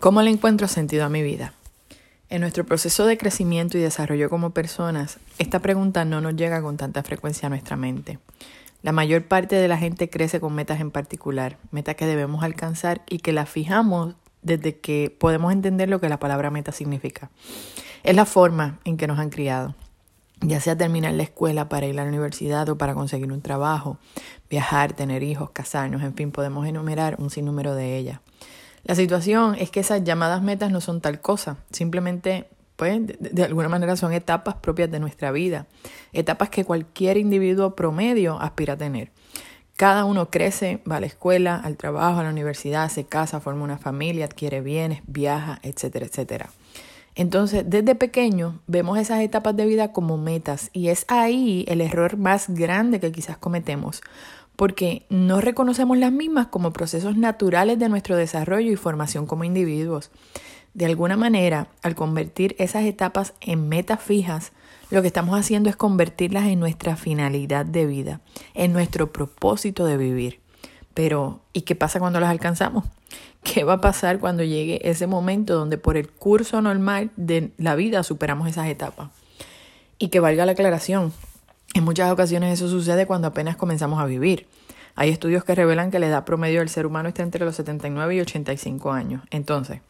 ¿Cómo le encuentro sentido a mi vida? En nuestro proceso de crecimiento y desarrollo como personas, esta pregunta no nos llega con tanta frecuencia a nuestra mente. La mayor parte de la gente crece con metas en particular, metas que debemos alcanzar y que las fijamos desde que podemos entender lo que la palabra meta significa. Es la forma en que nos han criado, ya sea terminar la escuela para ir a la universidad o para conseguir un trabajo, viajar, tener hijos, casarnos, en fin, podemos enumerar un sinnúmero de ellas. La situación es que esas llamadas metas no son tal cosa, simplemente pues de, alguna manera son etapas propias de nuestra vida, etapas que cualquier individuo promedio aspira a tener. Cada uno crece, va a la escuela, al trabajo, a la universidad, se casa, forma una familia, adquiere bienes, viaja, etcétera, etcétera. Entonces, desde pequeño vemos esas etapas de vida como metas y es ahí el error más grande que quizás cometemos, porque no reconocemos las mismas como procesos naturales de nuestro desarrollo y formación como individuos. De alguna manera, al convertir esas etapas en metas fijas, lo que estamos haciendo es convertirlas en nuestra finalidad de vida, en nuestro propósito de vivir. Pero, ¿y qué pasa cuando las alcanzamos? ¿Qué va a pasar cuando llegue ese momento donde por el curso normal de la vida superamos esas etapas? Y que valga la aclaración, en muchas ocasiones eso sucede cuando apenas comenzamos a vivir. Hay estudios que revelan que la edad promedio del ser humano está entre los 79 y 85 años. Entonces,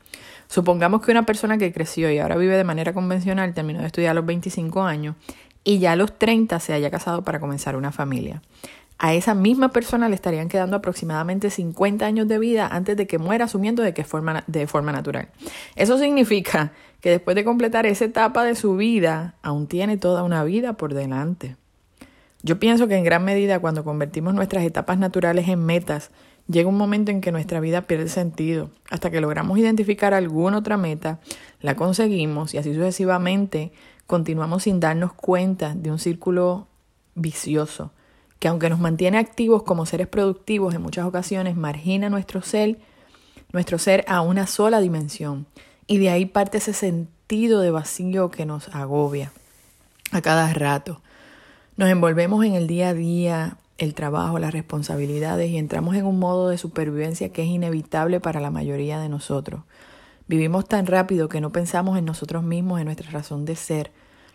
supongamos que una persona que creció y ahora vive de manera convencional terminó de estudiar a los 25 años y ya a los 30 se haya casado para comenzar una familia. A esa misma persona le estarían quedando aproximadamente 50 años de vida antes de que muera, asumiendo de de forma natural. Eso significa que después de completar esa etapa de su vida, aún tiene toda una vida por delante. Yo pienso que en gran medida cuando convertimos nuestras etapas naturales en metas, llega un momento en que nuestra vida pierde sentido, hasta que logramos identificar alguna otra meta, la conseguimos y así sucesivamente continuamos sin darnos cuenta de un círculo vicioso, que aunque nos mantiene activos como seres productivos en muchas ocasiones, margina nuestro ser, nuestro ser a una sola dimensión. Y de ahí parte ese sentido de vacío que nos agobia a cada rato. Nos envolvemos en el día a día, el trabajo, las responsabilidades y entramos en un modo de supervivencia que es inevitable para la mayoría de nosotros. Vivimos tan rápido que no pensamos en nosotros mismos, en nuestra razón de ser.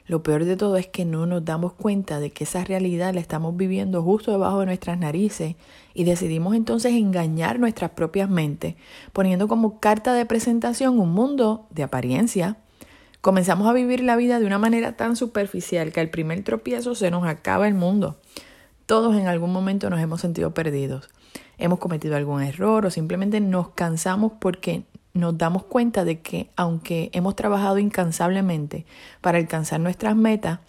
Lo peor de todo es que no nos damos cuenta de que esa realidad la estamos viviendo justo debajo de nuestras narices y decidimos entonces engañar nuestras propias mentes, poniendo como carta de presentación un mundo de apariencia, Comenzamos a vivir la vida de una manera tan superficial que al primer tropiezo se nos acaba el mundo. Todos en algún momento nos hemos sentido perdidos. Hemos cometido algún error o simplemente nos cansamos porque nos damos cuenta de que aunque hemos trabajado incansablemente para alcanzar nuestras metas,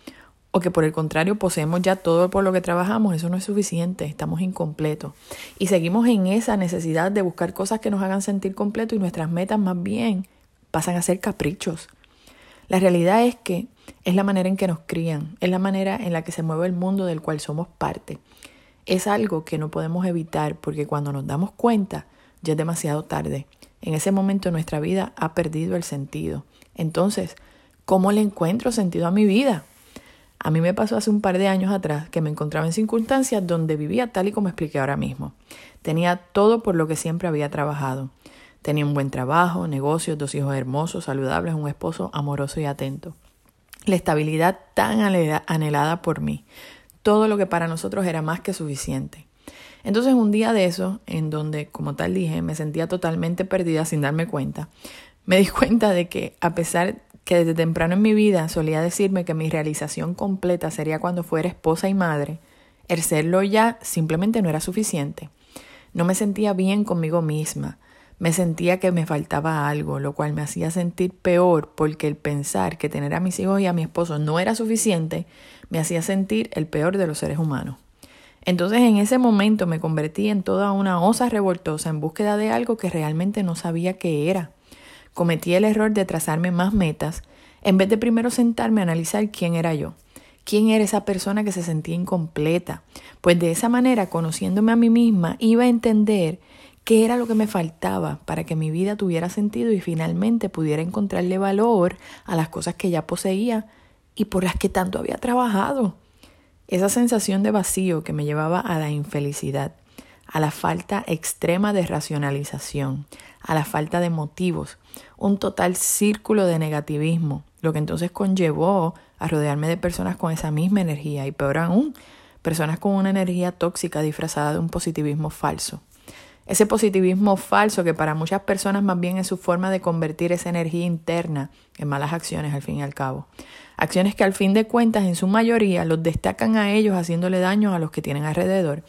o que por el contrario poseemos ya todo por lo que trabajamos, eso no es suficiente, estamos incompletos. Y seguimos en esa necesidad de buscar cosas que nos hagan sentir completos y nuestras metas más bien pasan a ser caprichos. La realidad es que es la manera en que nos crían, es la manera en la que se mueve el mundo del cual somos parte. Es algo que no podemos evitar porque cuando nos damos cuenta ya es demasiado tarde. En ese momento nuestra vida ha perdido el sentido. Entonces, ¿cómo le encuentro sentido a mi vida? A mí me pasó hace un par de años atrás que me encontraba en circunstancias donde vivía tal y como expliqué ahora mismo. Tenía todo por lo que siempre había trabajado. Tenía un buen trabajo, negocios, dos hijos hermosos, saludables, un esposo amoroso y atento. La estabilidad tan anhelada por mí. Todo lo que para nosotros era más que suficiente. Entonces un día de eso, en donde, como tal dije, me sentía totalmente perdida sin darme cuenta, me di cuenta de que a pesar que desde temprano en mi vida solía decirme que mi realización completa sería cuando fuera esposa y madre, el serlo ya simplemente no era suficiente. No me sentía bien conmigo misma, me sentía que me faltaba algo, lo cual me hacía sentir peor porque el pensar que tener a mis hijos y a mi esposo no era suficiente me hacía sentir el peor de los seres humanos. Entonces en ese momento me convertí en toda una osa revoltosa en búsqueda de algo que realmente no sabía qué era. Cometí el error de trazarme más metas en vez de primero sentarme a analizar quién era yo. ¿Quién era esa persona que se sentía incompleta? Pues de esa manera, conociéndome a mí misma, iba a entender qué era lo que me faltaba para que mi vida tuviera sentido y finalmente pudiera encontrarle valor a las cosas que ya poseía y por las que tanto había trabajado. Esa sensación de vacío que me llevaba a la infelicidad, a la falta extrema de racionalización, a la falta de motivos, un total círculo de negativismo, lo que entonces conllevó a rodearme de personas con esa misma energía y peor aún, personas con una energía tóxica disfrazada de un positivismo falso. Ese positivismo falso que para muchas personas más bien es su forma de convertir esa energía interna en malas acciones al fin y al cabo. Acciones que al fin de cuentas en su mayoría los destacan a ellos haciéndole daño a los que tienen alrededor.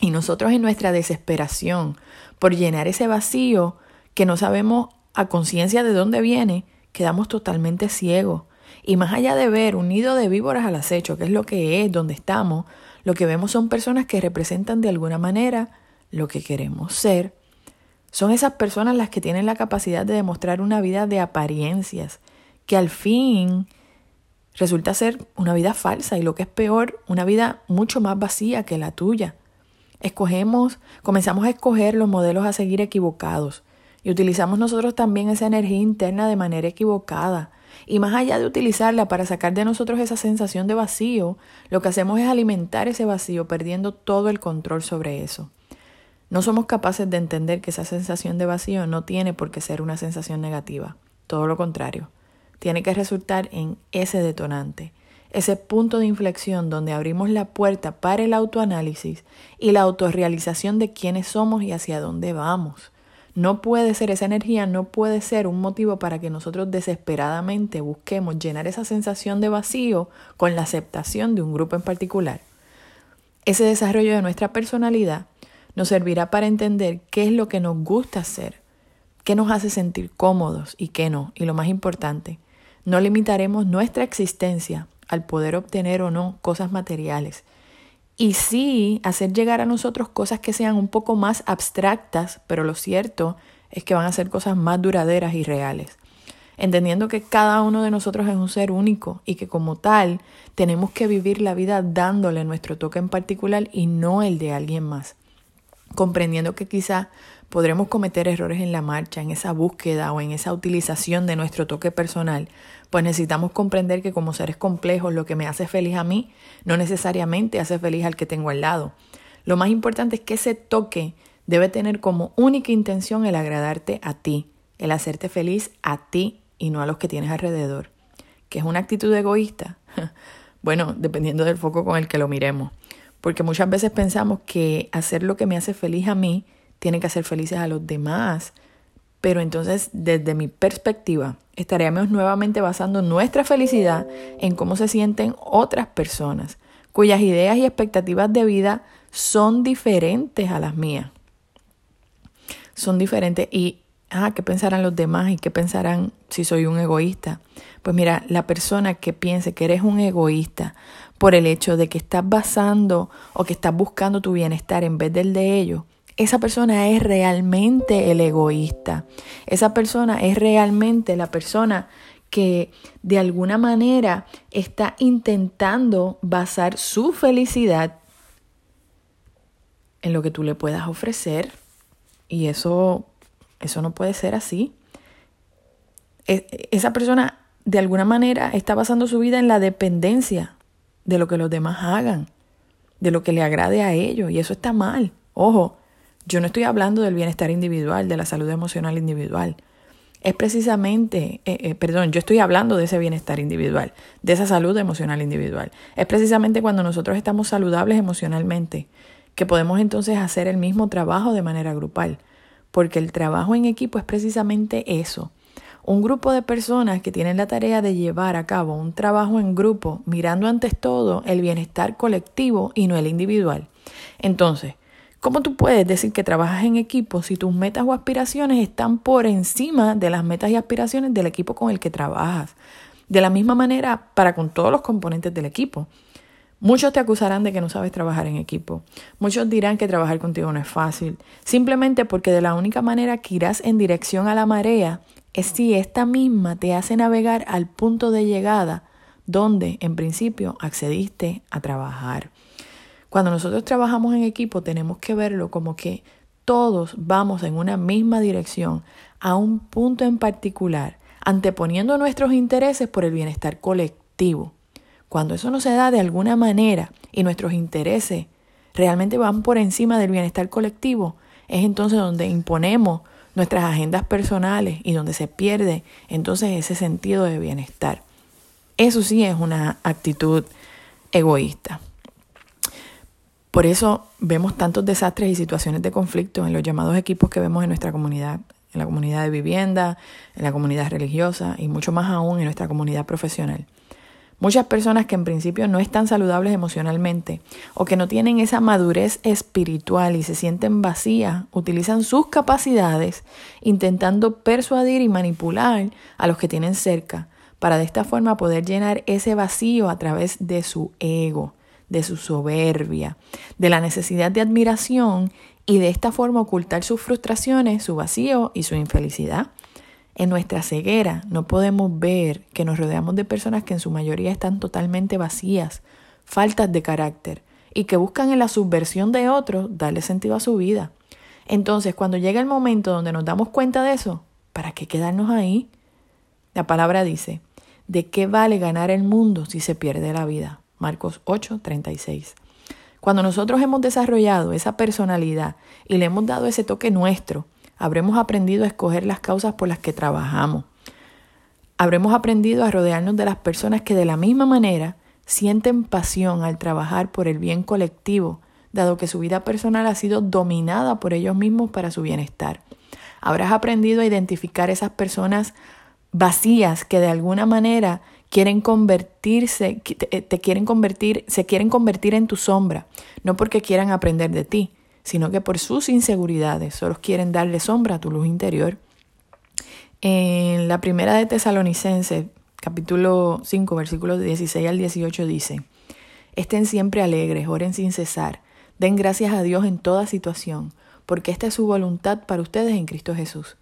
Y nosotros en nuestra desesperación por llenar ese vacío que no sabemos a conciencia de dónde viene, quedamos totalmente ciegos. Y más allá de ver un nido de víboras al acecho, que es lo que es, donde estamos, lo que vemos son personas que representan de alguna manera lo que queremos ser. Son esas personas las que tienen la capacidad de demostrar una vida de apariencias, que al fin resulta ser una vida falsa y lo que es peor, una vida mucho más vacía que la tuya. Escogemos, comenzamos a escoger los modelos a seguir equivocados y utilizamos nosotros también esa energía interna de manera equivocada. Y más allá de utilizarla para sacar de nosotros esa sensación de vacío, lo que hacemos es alimentar ese vacío perdiendo todo el control sobre eso. No somos capaces de entender que esa sensación de vacío no tiene por qué ser una sensación negativa, todo lo contrario, tiene que resultar en ese detonante, ese punto de inflexión donde abrimos la puerta para el autoanálisis y la autorrealización de quiénes somos y hacia dónde vamos. No puede ser esa energía, no puede ser un motivo para que nosotros desesperadamente busquemos llenar esa sensación de vacío con la aceptación de un grupo en particular. Ese desarrollo de nuestra personalidad nos servirá para entender qué es lo que nos gusta hacer, qué nos hace sentir cómodos y qué no. Y lo más importante, no limitaremos nuestra existencia al poder obtener o no cosas materiales. Y sí hacer llegar a nosotros cosas que sean un poco más abstractas, pero lo cierto es que van a ser cosas más duraderas y reales. Entendiendo que cada uno de nosotros es un ser único y que como tal tenemos que vivir la vida dándole nuestro toque en particular y no el de alguien más comprendiendo que quizá podremos cometer errores en la marcha, en esa búsqueda o en esa utilización de nuestro toque personal, pues necesitamos comprender que como seres complejos lo que me hace feliz a mí no necesariamente hace feliz al que tengo al lado. Lo más importante es que ese toque debe tener como única intención el agradarte a ti, el hacerte feliz a ti y no a los que tienes alrededor. ¿Que es una actitud egoísta? bueno, dependiendo del foco con el que lo miremos porque muchas veces pensamos que hacer lo que me hace feliz a mí tiene que hacer felices a los demás. Pero entonces, desde mi perspectiva, estaríamos nuevamente basando nuestra felicidad en cómo se sienten otras personas, cuyas ideas y expectativas de vida son diferentes a las mías. Son diferentes y, ah, ¿qué pensarán los demás y qué pensarán si soy un egoísta? Pues mira, la persona que piense que eres un egoísta por el hecho de que estás basando o que estás buscando tu bienestar en vez del de ellos, esa persona es realmente el egoísta. Esa persona es realmente la persona que de alguna manera está intentando basar su felicidad en lo que tú le puedas ofrecer y eso eso no puede ser así. E, esa persona de alguna manera está basando su vida en la dependencia de lo que los demás hagan, de lo que le agrade a ellos. Y eso está mal. Ojo, yo no estoy hablando del bienestar individual, de la salud emocional individual. Es precisamente, eh, eh, perdón, yo estoy hablando de ese bienestar individual, de esa salud emocional individual. Es precisamente cuando nosotros estamos saludables emocionalmente que podemos entonces hacer el mismo trabajo de manera grupal, porque el trabajo en equipo es precisamente eso, un grupo de personas que tienen la tarea de llevar a cabo un trabajo en grupo, mirando antes todo el bienestar colectivo y no el individual. Entonces, ¿cómo tú puedes decir que trabajas en equipo si tus metas o aspiraciones están por encima de las metas y aspiraciones del equipo con el que trabajas? De la misma manera, para con todos los componentes del equipo. Muchos te acusarán de que no sabes trabajar en equipo. Muchos dirán que trabajar contigo no es fácil, simplemente porque de la única manera que irás en dirección a la marea es si esta misma te hace navegar al punto de llegada donde en principio accediste a trabajar. Cuando nosotros trabajamos en equipo tenemos que verlo como que todos vamos en una misma dirección a un punto en particular, anteponiendo nuestros intereses por el bienestar colectivo. Cuando eso no se da de alguna manera y nuestros intereses realmente van por encima del bienestar colectivo, es entonces donde imponemos nuestras agendas personales y donde se pierde entonces ese sentido de bienestar. Eso sí es una actitud egoísta. Por eso vemos tantos desastres y situaciones de conflicto en los llamados equipos que vemos en nuestra comunidad, en la comunidad de vivienda, en la comunidad religiosa y mucho más aún en nuestra comunidad profesional. Muchas personas que en principio no están saludables emocionalmente o que no tienen esa madurez espiritual y se sienten vacías, utilizan sus capacidades intentando persuadir y manipular a los que tienen cerca para de esta forma poder llenar ese vacío a través de su ego, de su soberbia, de la necesidad de admiración y de esta forma ocultar sus frustraciones, su vacío y su infelicidad. En nuestra ceguera no podemos ver que nos rodeamos de personas que en su mayoría están totalmente vacías, faltas de carácter y que buscan en la subversión de otros darle sentido a su vida. Entonces, cuando llega el momento donde nos damos cuenta de eso, ¿para qué quedarnos ahí? La palabra dice, ¿de qué vale ganar el mundo si se pierde la vida? Marcos 8, 36. Cuando nosotros hemos desarrollado esa personalidad y le hemos dado ese toque nuestro, Habremos aprendido a escoger las causas por las que trabajamos. Habremos aprendido a rodearnos de las personas que de la misma manera sienten pasión al trabajar por el bien colectivo, dado que su vida personal ha sido dominada por ellos mismos para su bienestar. Habrás aprendido a identificar esas personas vacías que de alguna manera quieren convertirse, te, quieren convertir, se quieren convertir en tu sombra, no porque quieran aprender de ti, sino que por sus inseguridades solo quieren darle sombra a tu luz interior. En la primera de Tesalonicenses, capítulo 5, versículos 16 al 18 dice, Estén siempre alegres, oren sin cesar, den gracias a Dios en toda situación, porque esta es su voluntad para ustedes en Cristo Jesús.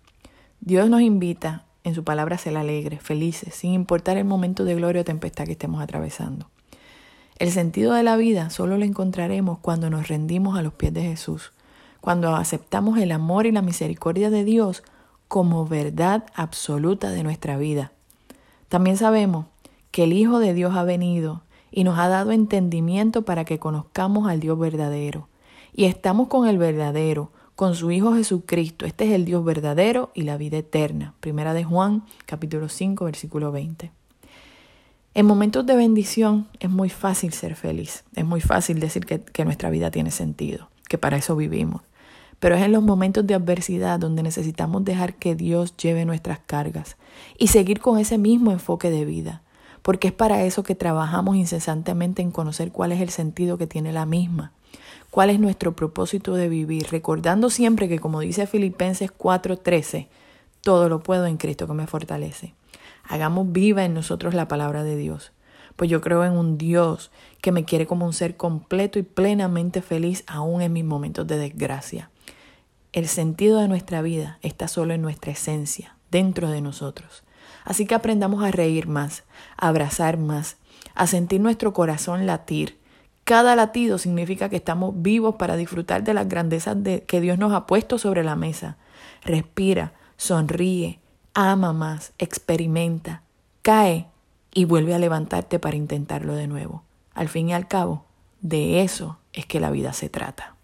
Dios nos invita en su palabra a ser alegres, felices, sin importar el momento de gloria o tempestad que estemos atravesando. El sentido de la vida solo lo encontraremos cuando nos rendimos a los pies de Jesús, cuando aceptamos el amor y la misericordia de Dios como verdad absoluta de nuestra vida. También sabemos que el Hijo de Dios ha venido y nos ha dado entendimiento para que conozcamos al Dios verdadero. Y estamos con el verdadero, con su Hijo Jesucristo. Este es el Dios verdadero y la vida eterna. Primera de Juan, capítulo 5, versículo 20. En momentos de bendición es muy fácil ser feliz, es muy fácil decir que, que, nuestra vida tiene sentido, que para eso vivimos. Pero es en los momentos de adversidad donde necesitamos dejar que Dios lleve nuestras cargas y seguir con ese mismo enfoque de vida, porque es para eso que trabajamos incesantemente en conocer cuál es el sentido que tiene la misma, cuál es nuestro propósito de vivir, recordando siempre que como dice Filipenses 4:13, todo lo puedo en Cristo que me fortalece. Hagamos viva en nosotros la palabra de Dios. Pues yo creo en un Dios que me quiere como un ser completo y plenamente feliz aún en mis momentos de desgracia. El sentido de nuestra vida está solo en nuestra esencia, dentro de nosotros. Así que aprendamos a reír más, a abrazar más, a sentir nuestro corazón latir. Cada latido significa que estamos vivos para disfrutar de las grandezas de, que Dios nos ha puesto sobre la mesa. Respira, sonríe, ama más, experimenta, cae y vuelve a levantarte para intentarlo de nuevo. Al fin y al cabo, de eso es que la vida se trata.